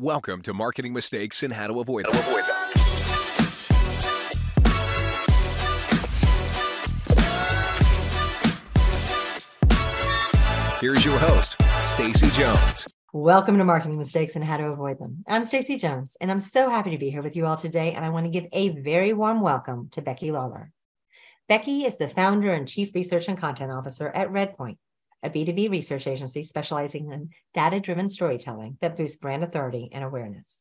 Welcome to Marketing Mistakes and How to Avoid Them. Here's your host, Stacy Jones. Welcome to Marketing Mistakes and How to Avoid Them. I'm Stacy Jones, and I'm so happy to be here with you all today. And I want to give a very warm welcome to Becky Lawler. Becky is the founder and chief research and content officer at Redpoint, a B2B research agency specializing in data driven storytelling that boosts brand authority and awareness.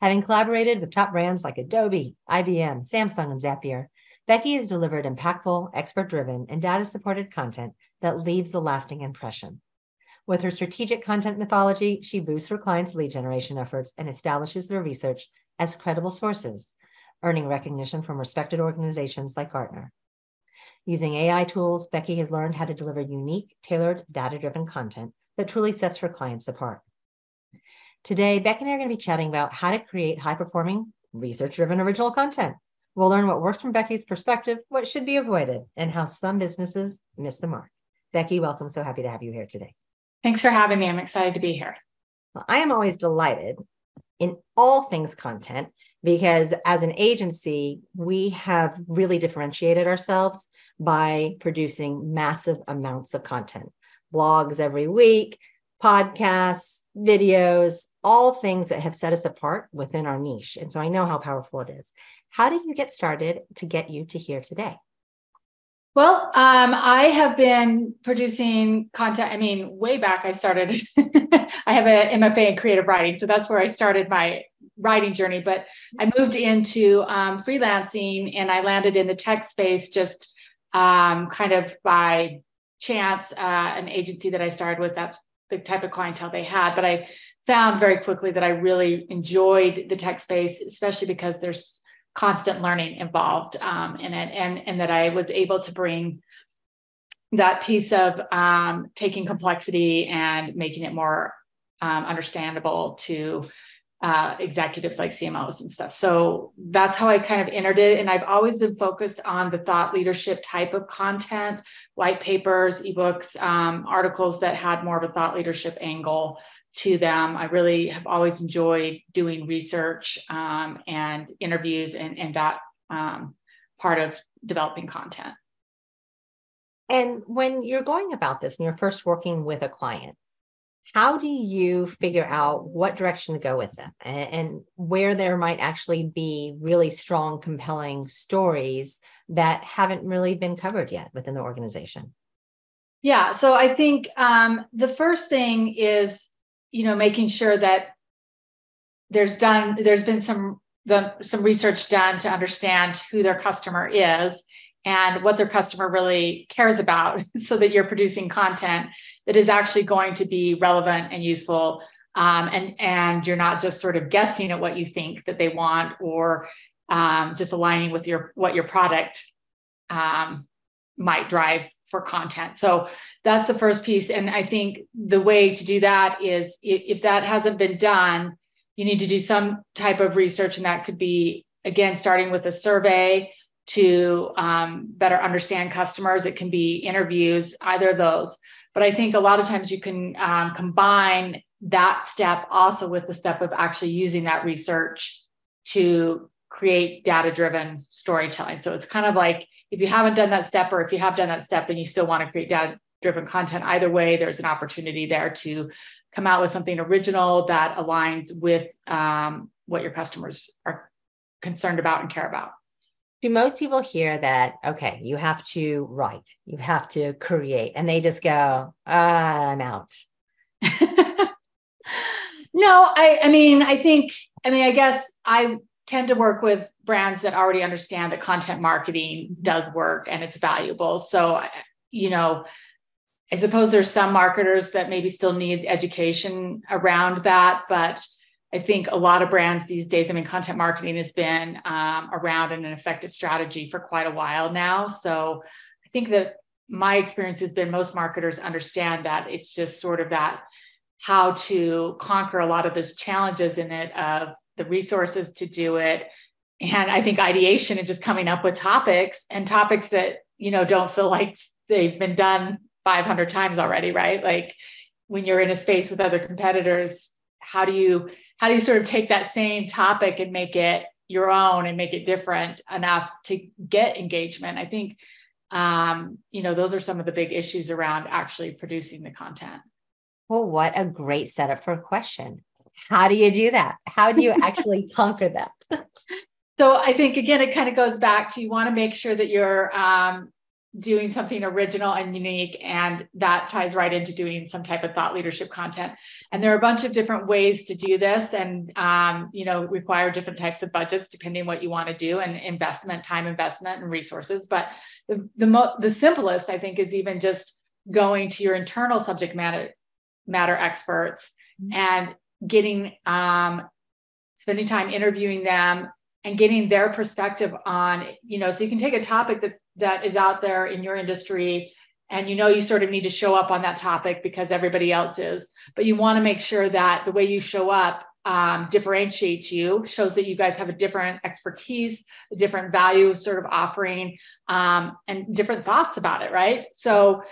Having collaborated with top brands like Adobe, IBM, Samsung, and Zapier, Becky has delivered impactful, expert driven, and data supported content that leaves a lasting impression. With her strategic content methodology, she boosts her clients' lead generation efforts and establishes their research as credible sources, earning recognition from respected organizations like Gartner. Using AI tools, Becky has learned how to deliver unique, tailored, data driven content that truly sets her clients apart. Today, Becky and I are going to be chatting about how to create high performing, research driven original content. We'll learn what works from Becky's perspective, what should be avoided, and how some businesses miss the mark. Becky, welcome. So happy to have you here today. Thanks for having me. I'm excited to be here. Well, I am always delighted in all things content because as an agency, we have really differentiated ourselves by producing massive amounts of content, blogs every week, podcasts, videos, all things that have set us apart within our niche. And so I know how powerful it is. How did you get started to get you to here today? Well, um, I have been producing content. I mean, way back, I started, I have an MFA in creative writing. So that's where I started my writing journey. But I moved into um, freelancing and I landed in the tech space just um, kind of by chance. Uh, an agency that I started with, that's the type of clientele they had. But I found very quickly that I really enjoyed the tech space, especially because there's constant learning involved um, in it, and and that I was able to bring that piece of um, taking complexity and making it more um, understandable to uh, executives like CMOs and stuff. So that's how I kind of entered it. And I've always been focused on the thought leadership type of content, white papers, ebooks, um, articles that had more of a thought leadership angle to them. I really have always enjoyed doing research um, and interviews and, and that um, part of developing content. And when you're going about this and you're first working with a client, how do you figure out what direction to go with them and, and, where there might actually be really strong, compelling stories that haven't really been covered yet within the organization? Yeah, so I think um, the first thing is, you know, making sure that there's done, there's been some the some research done to understand who their customer is and what their customer really cares about so that you're producing content that is actually going to be relevant and useful um, and and you're not just sort of guessing at what you think that they want or um, just aligning with your what your product um, might drive for content. So that's the first piece. And i think the way to do that is if, if that hasn't been done you need to do some type of research and that could be again starting with a survey to um, better understand customers. It can be interviews, either of those. But I think a lot of times you can um, combine that step also with the step of actually using that research to create data driven storytelling. So it's kind of like if you haven't done that step or if you have done that step and you still want to create data driven content, either way, there's an opportunity there to come out with something original that aligns with um, what your customers are concerned about and care about do most people hear that okay you have to write you have to create and they just go ah, i'm out. No i i mean i think i mean i guess i tend to work with brands that already understand that content marketing does work and it's valuable. So you know i suppose there's some marketers that maybe still need education around that but I think a lot of brands these days, I mean, content marketing has been um, around and an effective strategy for quite a while now. So I think that my experience has been most marketers understand that it's just sort of that how to conquer a lot of those challenges in it of the resources to do it. And I think ideation and just coming up with topics and topics that, you know, don't feel like they've been done 500 times already, right? Like when you're in a space with other competitors, how do you how do you sort of take that same topic and make it your own and make it different enough to get engagement? I think um, you know those are some of the big issues around actually producing the content. Well what a great setup for a question. How do you do that? How do you actually conquer that? So i think again it kind of goes back to you want to make sure that you're um, doing something original and unique and that ties right into doing some type of thought leadership content and there are a bunch of different ways to do this and um, you know require different types of budgets depending what you want to do and investment time investment and resources but the the, mo- the simplest i think is even just going to your internal subject matter matter experts mm-hmm. and getting um, spending time interviewing them and getting their perspective on you know so you can take a topic that's that is out there in your industry and you know you sort of need to show up on that topic because everybody else is but you want to make sure that the way you show up um, differentiates you shows that you guys have a different expertise a different value sort of offering um, and different thoughts about it right? So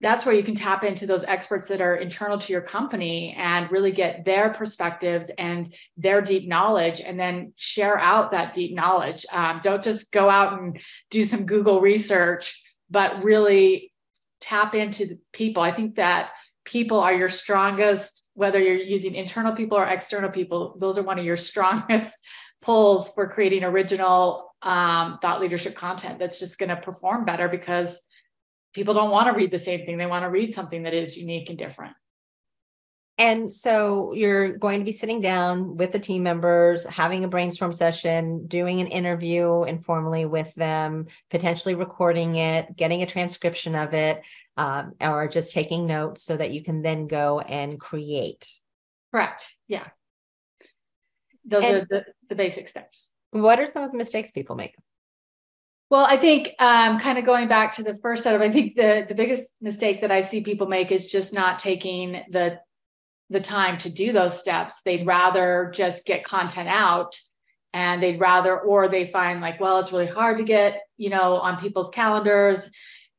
that's where you can tap into those experts that are internal to your company and really get their perspectives and their deep knowledge and then share out that deep knowledge. Um, don't just go out and do some google research but really tap into the people. I think that people are your strongest whether you're using internal people or external people those are one of your strongest pulls for creating original um, thought leadership content that's just going to perform better because people don't want to read the same thing. They want to read something that is unique and different. And so you're going to be sitting down with the team members, having a brainstorm session, doing an interview informally with them, potentially recording it, getting a transcription of it, um, or just taking notes so that you can then go and create. Correct. Yeah. Those and are the, the basic steps. What are some of the mistakes people make? Well, I think um, kind of going back to the first setup, I think the the biggest mistake that I see people make is just not taking the the time to do those steps. They'd rather just get content out and they'd rather or they find like, well, it's really hard to get, you know, on people's calendars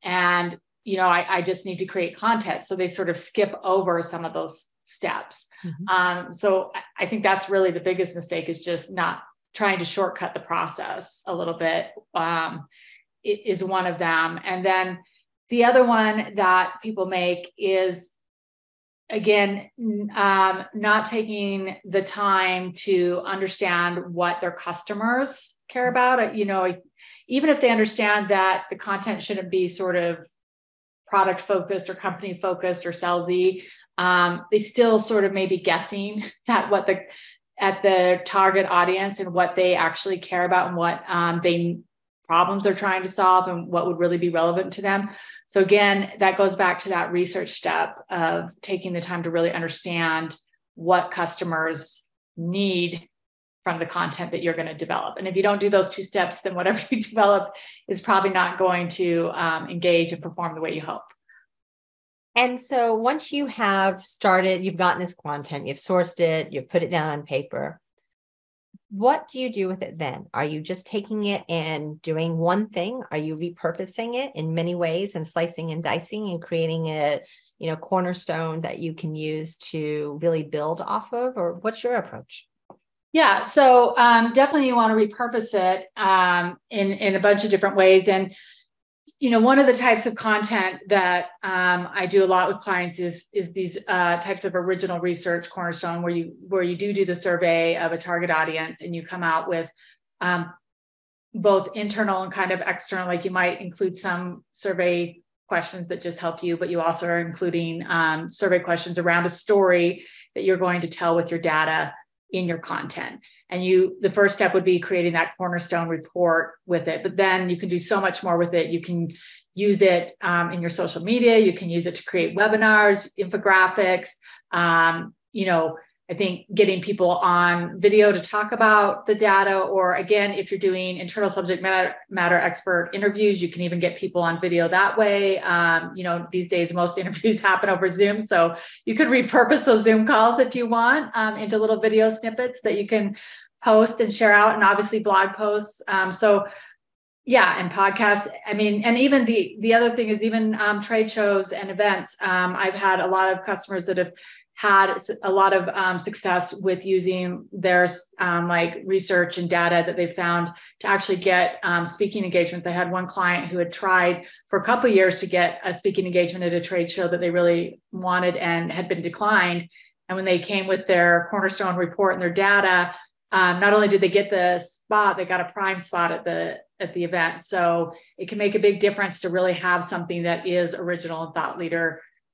and you know, I, I just need to create content. So they sort of skip over some of those steps. Mm-hmm. Um, so I think that's really the biggest mistake is just not trying to shortcut the process a little bit um, is one of them. And then the other one that people make is again um, not taking the time to understand what their customers care about you know even if they understand that the content shouldn't be sort of product focused or company focused or salesy um, they still sort of may be guessing at what the at the target audience and what they actually care about and what um, they problems they're trying to solve and what would really be relevant to them. So again, that goes back to that research step of taking the time to really understand what customers need from the content that you're going to develop. And if you don't do those two steps, then whatever you develop is probably not going to um, engage and perform the way you hope. And so once you have started, you've gotten this content, you've sourced it, you've put it down on paper. What do you do with it then? Are you just taking it and doing one thing? Are you repurposing it in many ways and slicing and dicing and creating a, you know, cornerstone that you can use to really build off of? Or what's your approach? Yeah, so um, definitely you want to repurpose it um, in in a bunch of different ways. And you know, one of the types of content that um, I do a lot with clients is is these uh, types of original research cornerstone where you where you do do the survey of a target audience and you come out with um, both internal and kind of external. Like you might include some survey questions that just help you, but you also are including um, survey questions around a story that you're going to tell with your data in your content and you the first step would be creating that cornerstone report with it. But then you can do so much more with it. You can use it um, in your social media. You can use it to create webinars infographics um, you know I think getting people on video to talk about the data, or again, if you're doing internal subject matter, matter expert interviews, you can even get people on video that way. Um, you know, these days most interviews happen over Zoom, so you could repurpose those Zoom calls if you want um, into little video snippets that you can post and share out, and obviously blog posts. Um, so yeah and podcasts i mean and even the the other thing is even um, trade shows and events um, i've had a lot of customers that have had a lot of um, success with using their um, like research and data that they found to actually get um, speaking engagements. I had one client who had tried for a couple years to get a speaking engagement at a trade show that they really wanted and had been declined. And when they came with their cornerstone report and their data, um, not only did they get the spot, they got a prime spot at the at the event. So it can make a big difference to really have something that is original and thought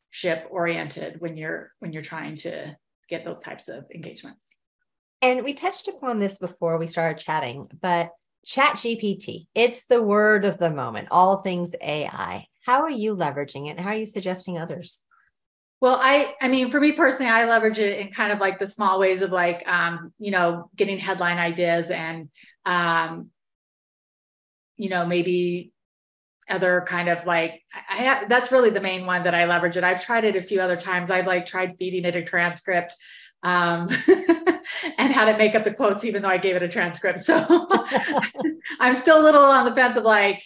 leadership oriented when you're when you're trying to get those types of engagements. And we touched upon this before we started chatting, but Chat GPT, it's the word of the moment, all things AI. How are you leveraging it? How are you suggesting others? Well, I I mean, for me personally, I leverage it in kind of like the small ways of like um, you know, getting headline ideas and um, you know, maybe other kind of like I have, that's really the main one that I leverage it. I've tried it a few other times. I've like tried feeding it a transcript um, and had it make up the quotes even though I gave it a transcript. So I'm still a little on the fence of like,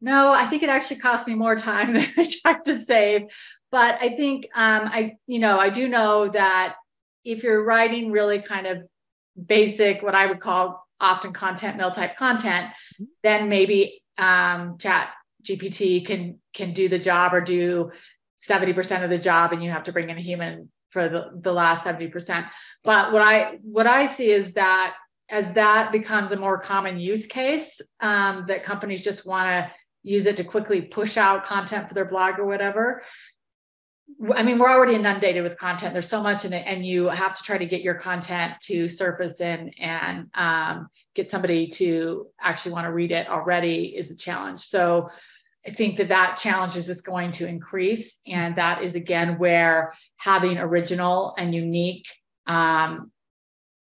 no, I think it actually cost me more time than I tried to save. But I think um, I, you know, I do know that if you're writing really kind of basic, what I would call often content mill type content, mm-hmm. then maybe um, chat GPT can can do the job or do 70% of the job and you have to bring in a human for the, the last 70%. But what I what I see is that as that becomes a more common use case, um, that companies just want to use it to quickly push out content for their blog or whatever, I mean, we're already inundated with content. There's so much in it, and you have to try to get your content to surface in and um, get somebody to actually want to read it already is a challenge. So I think that that challenge is just going to increase, and that is again where having original and unique um,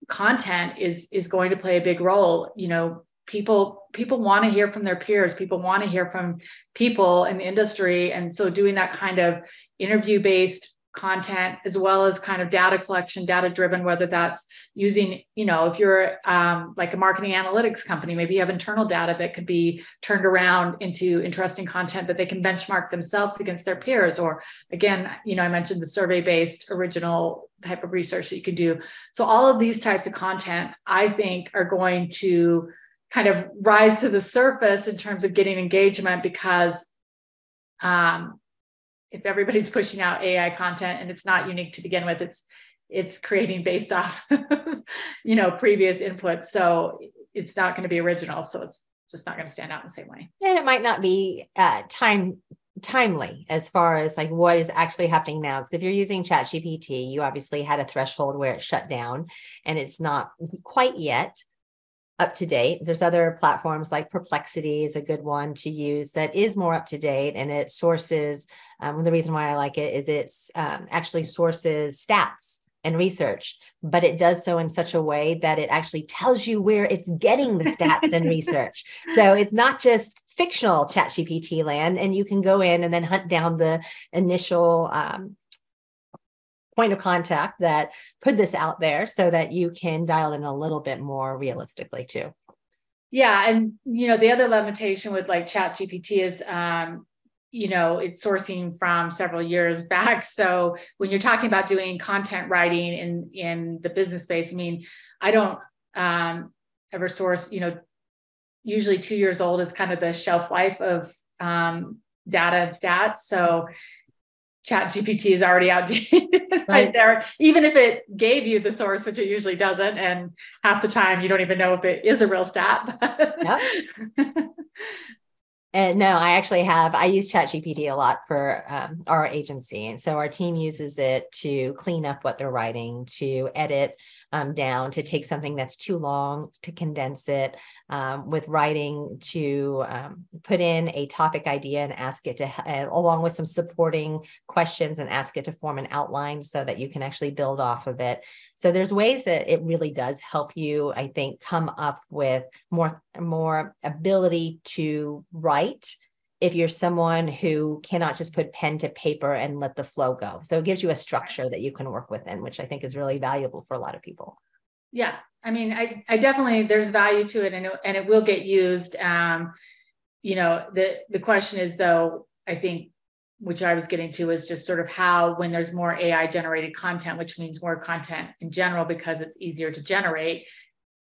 content is is going to play a big role. You know, people people want to hear from their peers people want to hear from people in the industry and so doing that kind of interview based content as well as kind of data collection data driven whether that's using you know if you're um, like a marketing analytics company maybe you have internal data that could be turned around into interesting content that they can benchmark themselves against their peers. Or again you know i mentioned the survey based original type of research that you can do. So all of these types of content i think are going to kind of rise to the surface in terms of getting engagement because um, if everybody's pushing out AI content and it's not unique to begin with, it's it's creating based off you know previous inputs. So it's not going to be original. So it's just not going to stand out in the same way. And it might not be uh, time timely as far as like what is actually happening now because if you're using chat gpt you obviously had a threshold where it shut down and it's not quite yet up to date. There's other platforms like Perplexity is a good one to use that is more up to date and it sources. Um, the reason why I like it is it's um, actually sources stats and research, but it does so in such a way that it actually tells you where it's getting the stats and research. So it's not just fictional chat GPT land, and you can go in and then hunt down the initial um, point of contact that put this out there so that you can dial in a little bit more realistically too. Yeah, and you know the other limitation with like Chat GPT is, um, you know, it's sourcing from several years back. So when you're talking about doing content writing in in the business space, I mean, I don't um, ever source. You know, usually two years old is kind of the shelf life of um, data and stats. So chat gpt is already outdated right. right. there even if it gave you the source which it usually doesn't and half the time you don't even know if it is a real stat. And no, I actually have. I use chat gpt a lot for um, our agency, and so our team uses it to clean up what they're writing, to edit um, down, to take something that's too long, to condense it, um, with writing, to um, put in a topic idea and ask it to, uh, along with some supporting questions, and ask it to form an outline so that you can actually build off of it. So there's ways that it really does help you, I think, come up with more more ability to write if you're someone who cannot just put pen to paper and let the flow go. So it gives you a structure that you can work within, which I think is really valuable for a lot of people. Yeah, I mean, I, I definitely there's value to it, and it, and it will get used. Um, you know, the the question is though, I think which I was getting to, is just sort of how when there's more AI generated content, which means more content in general because it's easier to generate,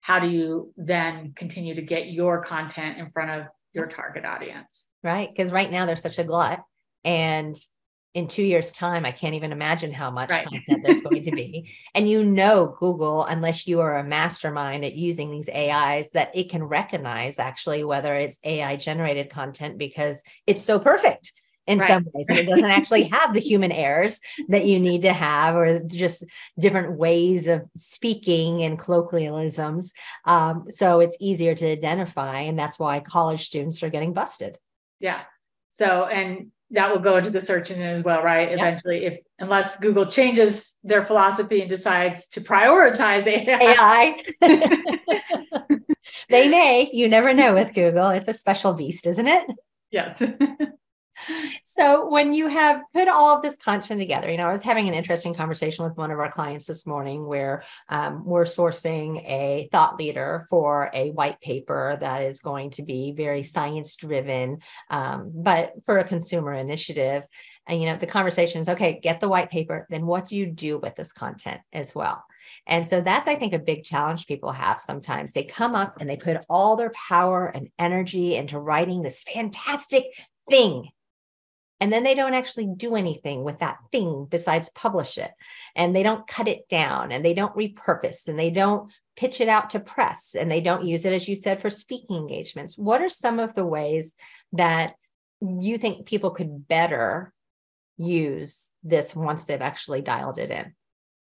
how do you then continue to get your content in front of your target audience? Right. Because right now there's such a glut. And in two years' time, I can't even imagine how much right. content there's going to be. And you know, Google, unless you are a mastermind at using these AIs, that it can recognize actually whether it's AI generated content because it's so perfect in right. some ways and it doesn't actually have the human errors that you need to have or just different ways of speaking and colloquialisms um, so it's easier to identify and that's why college students are getting busted yeah. So and that will go into the search engine as well right? Eventually if unless google changes their philosophy and decides to prioritize ai, AI. they may. You never know with google. It's a special beast isn't it? Yes so when you have put all of this content together you know i was having an interesting conversation with one of our clients this morning where um, we're sourcing a thought leader for a white paper that is going to be very science driven um, but for a consumer initiative. And you know the conversation is okay get the white paper then what do you do with this content as well? And so that's i think a big challenge people have sometimes. They come up and they put all their power and energy into writing this fantastic thing and then they don't actually do anything with that thing besides publish it and they don't cut it down and they don't repurpose and they don't pitch it out to press and they don't use it as you said for speaking engagements what are some of the ways that you think people could better use this once they've actually dialed it in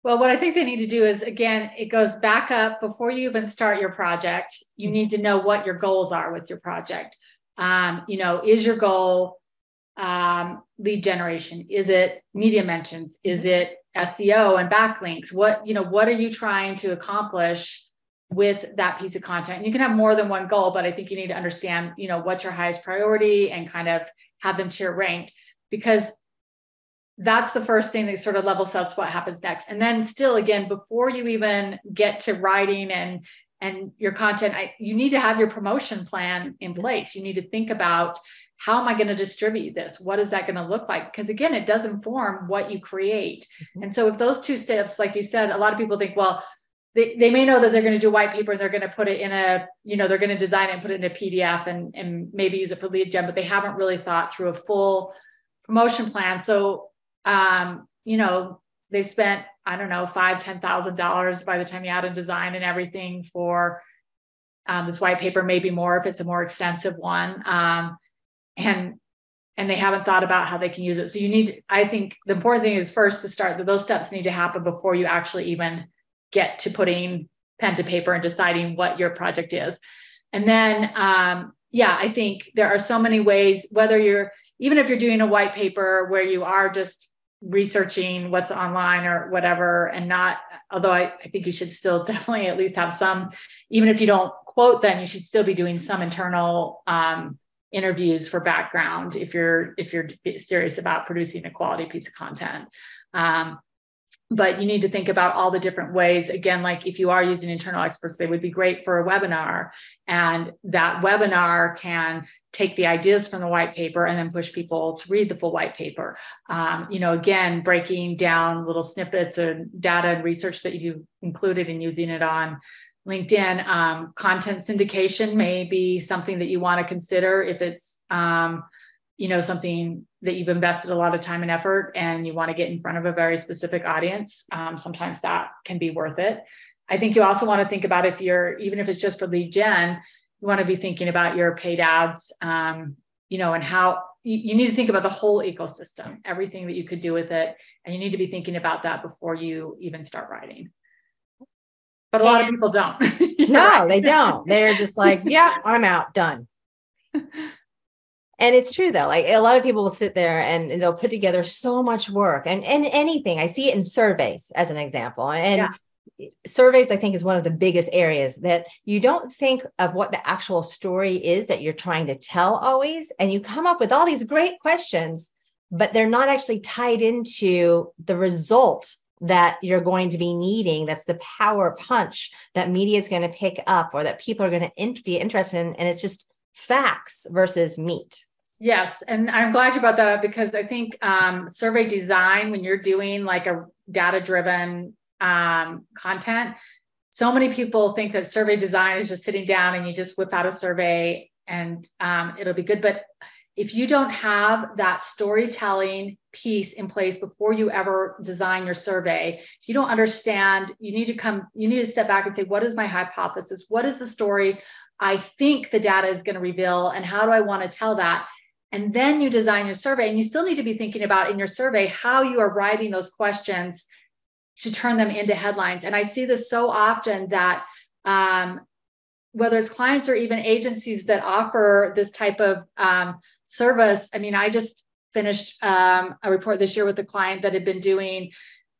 well, what I think they need to do is again, it goes back up before you even start your project. You mm-hmm. need to know what your goals are with your project. Um, you know, is your goal um, lead generation? Is it media mentions? Is mm-hmm. it SEO and backlinks? What you know, what are you trying to accomplish with that piece of content? And you can have more than one goal, but I think you need to understand, you know, what's your highest priority and kind of have them tier ranked because that's the first thing that sort of level sets what happens next. And then still again, before you even get to writing and and your content, I, you need to have your promotion plan in place. You need to think about how am I going to distribute this? What is that going to look like? Because again, it does inform what you create. Mm-hmm. And so if those two steps, like you said, a lot of people think, well, they, they may know that they're going to do white paper and they're going to put it in a, you know, they're going to design it and put it in a PDF and, and maybe use it for lead gen, but they haven't really thought through a full promotion plan. So, um, you know, they've spent, I don't know, five, ten thousand dollars by the time you add in design and everything for um, this white paper, maybe more if it's a more extensive one. Um, and and they haven't thought about how they can use it. So you need, I think the important thing is first to start that those steps need to happen before you actually even get to putting pen to paper and deciding what your project is. And then, um, yeah, I think there are so many ways, whether you're, even if you're doing a white paper where you are just researching what's online or whatever, and not, although I, I think you should still definitely at least have some, even if you don't quote them, you should still be doing some internal um, interviews for background if you're if you're serious about producing a quality piece of content. Um, but you need to think about all the different ways. Again like if you are using internal experts they would be great for a webinar. And that webinar can take the ideas from the white paper and then push people to read the full white paper. Um, you know again breaking down little snippets of data and research that you've included and using it on LinkedIn. Um, content syndication may be something that you want to consider if it's, um, you know, something that you've invested a lot of time and effort and you want to get in front of a very specific audience. Um, sometimes that can be worth it. I think you also want to think about if you're, even if it's just for lead gen, you want to be thinking about your paid ads, um, you know, and how you need to think about the whole ecosystem, everything that you could do with it. And you need to be thinking about that before you even start writing but a lot of people don't. no, right. they don't. They're just like, yeah, I'm out, done. And it's true though. Like a lot of people will sit there and they'll put together so much work and, and anything. I see it in surveys as an example. And yeah. surveys, I think, is one of the biggest areas that you don't think of what the actual story is that you're trying to tell always. And you come up with all these great questions, but they're not actually tied into the result that you're going to be needing that's the power punch that media is going to pick up or that people are going to in- be interested in and it's just facts versus meat Yes, and I'm glad you brought that up because I think um, survey design, when you're doing like a data driven um, content, so many people think that survey design is just sitting down and you just whip out a survey and um, it'll be good. But if you don't have that storytelling piece in place before you ever design your survey, if you don't understand, you need to come, you need to step back and say, what is my hypothesis? What is the story I think the data is going to reveal? And how do I want to tell that? And then you design your survey, and you still need to be thinking about in your survey how you are writing those questions to turn them into headlines. And I see this so often that um, whether it's clients or even agencies that offer this type of um, service, I mean, I just finished um, a report this year with a client that had been doing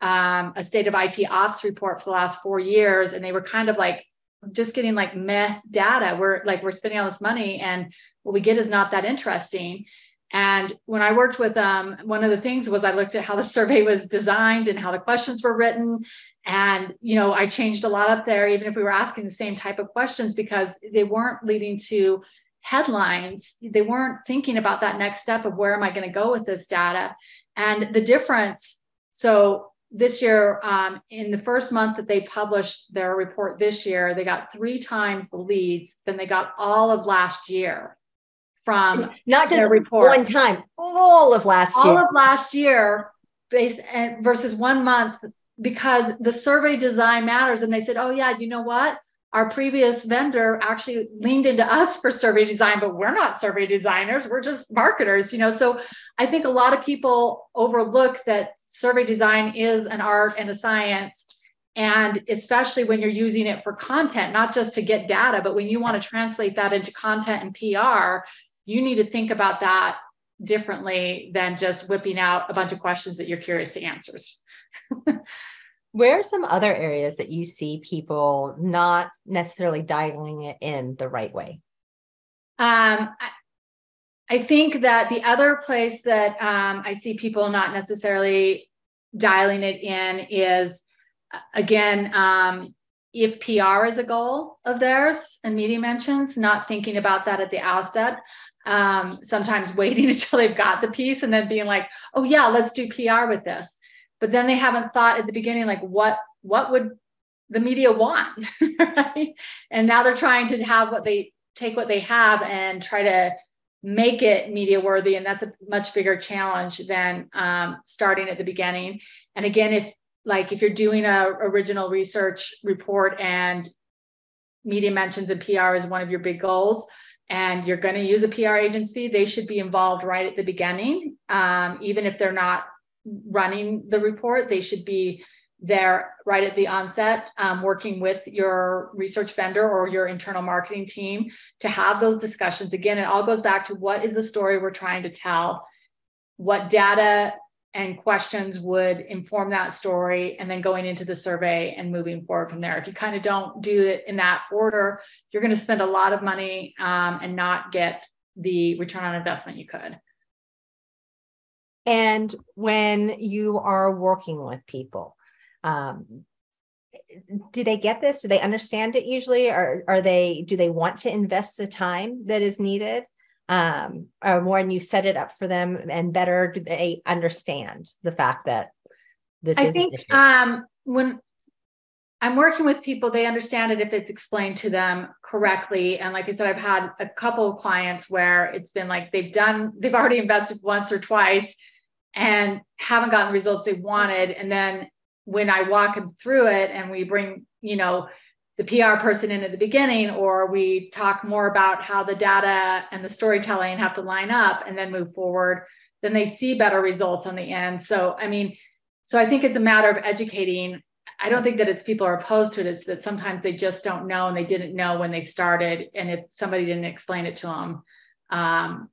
um, a state of IT ops report for the last four years, and they were kind of like just getting like meh data. We're like we're spending all this money, and what we get is not that interesting. And when I worked with them, one of the things was I looked at how the survey was designed and how the questions were written. And, you know, I changed a lot up there, even if we were asking the same type of questions, because they weren't leading to headlines. They weren't thinking about that next step of where am I going to go with this data. And the difference, so this year, um, in the first month that they published their report this year, they got three times the leads than they got all of last year from not just one time, all of last all year. All of last year, based and versus one month, because the survey design matters. And they said, oh yeah, you know what? Our previous vendor actually leaned into us for survey design, but we're not survey designers. We're just marketers, you know. So I think a lot of people overlook that survey design is an art and a science and especially when you're using it for content, not just to get data, but when you want to translate that into content and PR, you need to think about that differently than just whipping out a bunch of questions that you're curious to answers. Where are some other areas that you see people not necessarily dialing it in the right way? Um, I, I think that the other place that um, I see people not necessarily dialing it in is, again, um, if PR is a goal of theirs and media mentions, not thinking about that at the outset um, sometimes waiting until they've got the piece and then being like, oh yeah, let's do PR with this. But then they haven't thought at the beginning, like what what would the media want, right? And now they're trying to have what they take what they have and try to make it media worthy, and that's a much bigger challenge than um, starting at the beginning. And again, if like if you're doing a original research report and media mentions and PR is one of your big goals, and you're going to use a PR agency, they should be involved right at the beginning. Um, even if they're not running the report, they should be there right at the onset, um, working with your research vendor or your internal marketing team to have those discussions. Again, it all goes back to what is the story we're trying to tell, what data and questions would inform that story and then going into the survey and moving forward from there. If you kind of don't do it in that order you're going to spend a lot of money um, and not get the return on investment you could and when you are working with people um, do they get this? Do they understand it usually? Or are they do they want to invest the time that is needed um, or when you set it up for them and better do they understand the fact that this I is think um, when I'm working with people, they understand it if it's explained to them correctly. And like I said, I've had a couple of clients where it's been like they've done, they've already invested once or twice and haven't gotten the results they wanted. And then when I walk them through it and we bring, you know, the PR person in at the beginning, or we talk more about how the data and the storytelling have to line up and then move forward, then they see better results on the end. So, I mean, so I think it's a matter of educating. I don't think that it's people are opposed to it. It's that sometimes they just don't know and they didn't know when they started, and if somebody didn't explain it to them, um,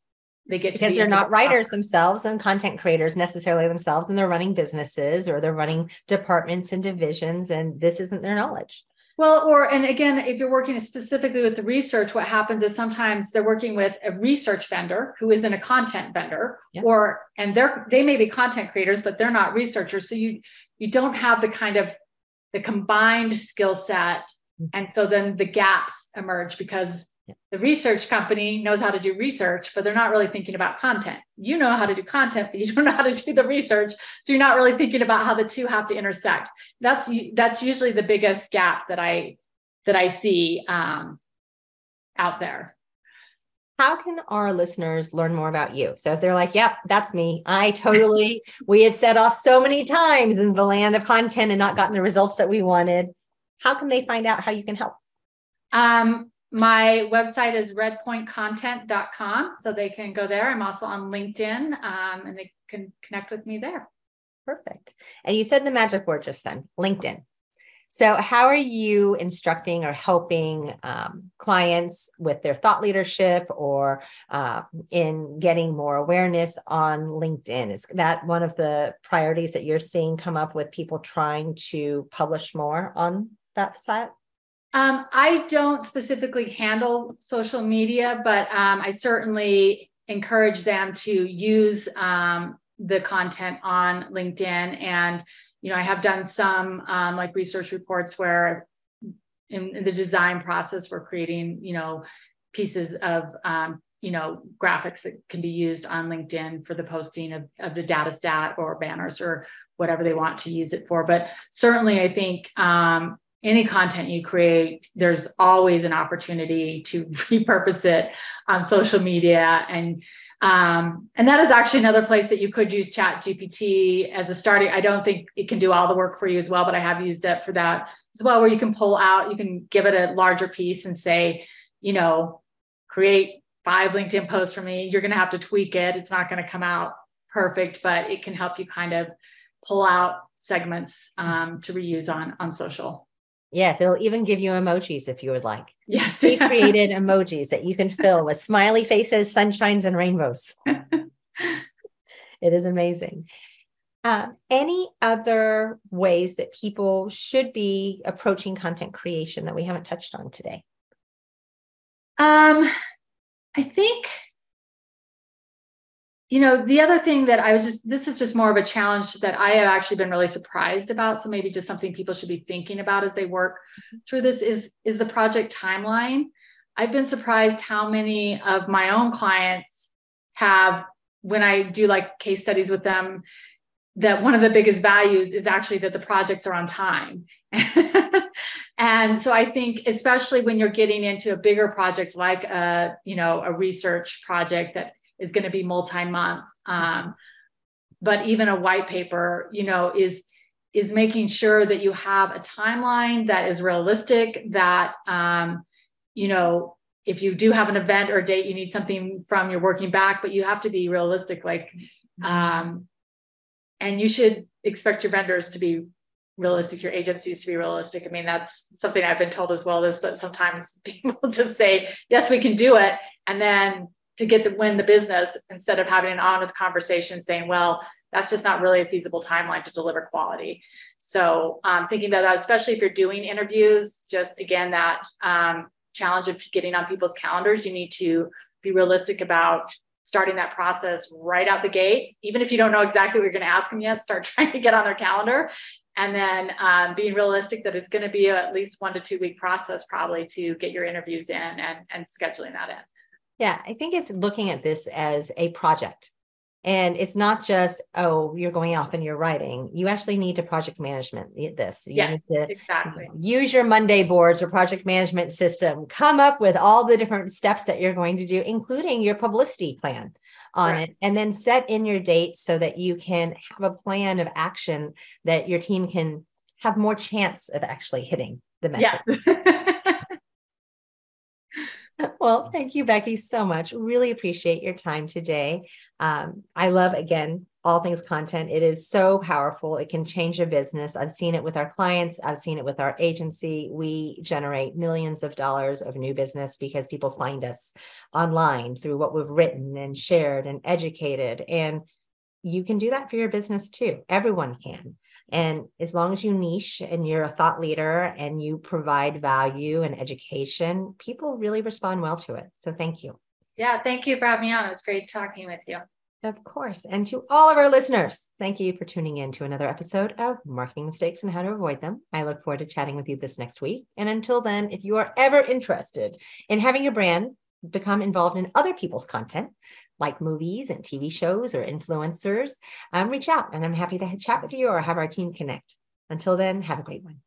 they get because they're not writers themselves and content creators necessarily themselves, and they're running businesses or they're running departments and divisions, and this isn't their knowledge. Well, or, and again, if you're working specifically with the research, what happens is sometimes they're working with a research vendor who isn't a content vendor, yeah. or, and they're, they may be content creators, but they're not researchers. So you, you don't have the kind of the combined skill set. Mm-hmm. And so then the gaps emerge because The research company knows how to do research, but they're not really thinking about content. You know how to do content, but you don't know how to do the research. So you're not really thinking about how the two have to intersect. That's that's usually the biggest gap that I that I see um, out there. How can our listeners learn more about you? So if they're like, yep, that's me. I totally, we have set off so many times in the land of content and not gotten the results that we wanted. How can they find out how you can help? Um, my website is redpointcontent.com. So they can go there. I'm also on LinkedIn um, and they can connect with me there. Perfect. And you said the magic word just then LinkedIn. So, how are you instructing or helping um, clients with their thought leadership or uh, in getting more awareness on LinkedIn? Is that one of the priorities that you're seeing come up with people trying to publish more on that site? Um, I don't specifically handle social media, but um, I certainly encourage them to use um, the content on LinkedIn. And, you know, I have done some um, like research reports where in, in, the design process, we're creating, you know, pieces of, um, you know, graphics that can be used on LinkedIn for the posting of, of the data stat or banners or whatever they want to use it for. But certainly, I think um, any content you create, there's always an opportunity to repurpose it on social media. And um, and that is actually another place that you could use Chat GPT as a starting. I don't think it can do all the work for you as well, but I have used it for that as well, where you can pull out, you can give it a larger piece and say, you know, create five LinkedIn posts for me. You're going to have to tweak it. It's not going to come out perfect, but it can help you kind of pull out segments um, to reuse on on social. Yes, it'll even give you emojis if you would like. Yes. We created emojis that you can fill with smiley faces, sunshines, and rainbows. it is amazing. Uh, any other ways that people should be approaching content creation that we haven't touched on today? Um, I think you know, the other thing that I was just, this is just more of a challenge that I have actually been really surprised about. So maybe just something people should be thinking about as they work mm-hmm. through this is, is the project timeline. I've been surprised how many of my own clients have, when I do like case studies with them, that one of the biggest values is actually that the projects are on time. and so I think, especially when you're getting into a bigger project like a, you know, a research project that is going to be multi-month. Um, but even a white paper, you know, is is making sure that you have a timeline that is realistic. That um, you know, if you do have an event or date, you need something from your working back, but you have to be realistic. Like, um, and you should expect your vendors to be realistic, your agencies to be realistic. I mean, that's something I've been told as well is that sometimes people just say, yes, we can do it. And then to get the win the business instead of having an honest conversation saying, well, that's just not really a feasible timeline to deliver quality. So um, thinking about that, especially if you're doing interviews, just again, that um, challenge of getting on people's calendars, you need to be realistic about starting that process right out the gate. Even if you don't know exactly what you're going to ask them yet, start trying to get on their calendar. And then um, being realistic that it's going to be a, at least one to two week process probably to get your interviews in and, and scheduling that in. Yeah, I think it's looking at this as a project. And it's not just, oh, you're going off and you're writing. You actually need to project management this. You yeah, need to exactly. use your Monday boards or project management system. Come up with all the different steps that you're going to do, including your publicity plan on right. it, and then set in your dates so that you can have a plan of action that your team can have more chance of actually hitting the message. Yeah. well, thank you, Becky, so much. Really appreciate your time today. Um, I love, again, all things content. It is so powerful. It can change a business. I've seen it with our clients, I've seen it with our agency. We generate millions of dollars of new business because people find us online through what we've written and shared and educated. And you can do that for your business too. Everyone can. And as long as you niche and you're a thought leader and you provide value and education, people really respond well to it. So thank you. Yeah, thank you for having me on. It was great talking with you. Of course. And to all of our listeners, thank you for tuning in to another episode of Marketing Mistakes and How to Avoid Them. I look forward to chatting with you this next week. And until then, if you are ever interested in having your brand become involved in other people's content, like movies and TV shows or influencers, um, reach out and I'm happy to chat with you or have our team connect. Until then, have a great one.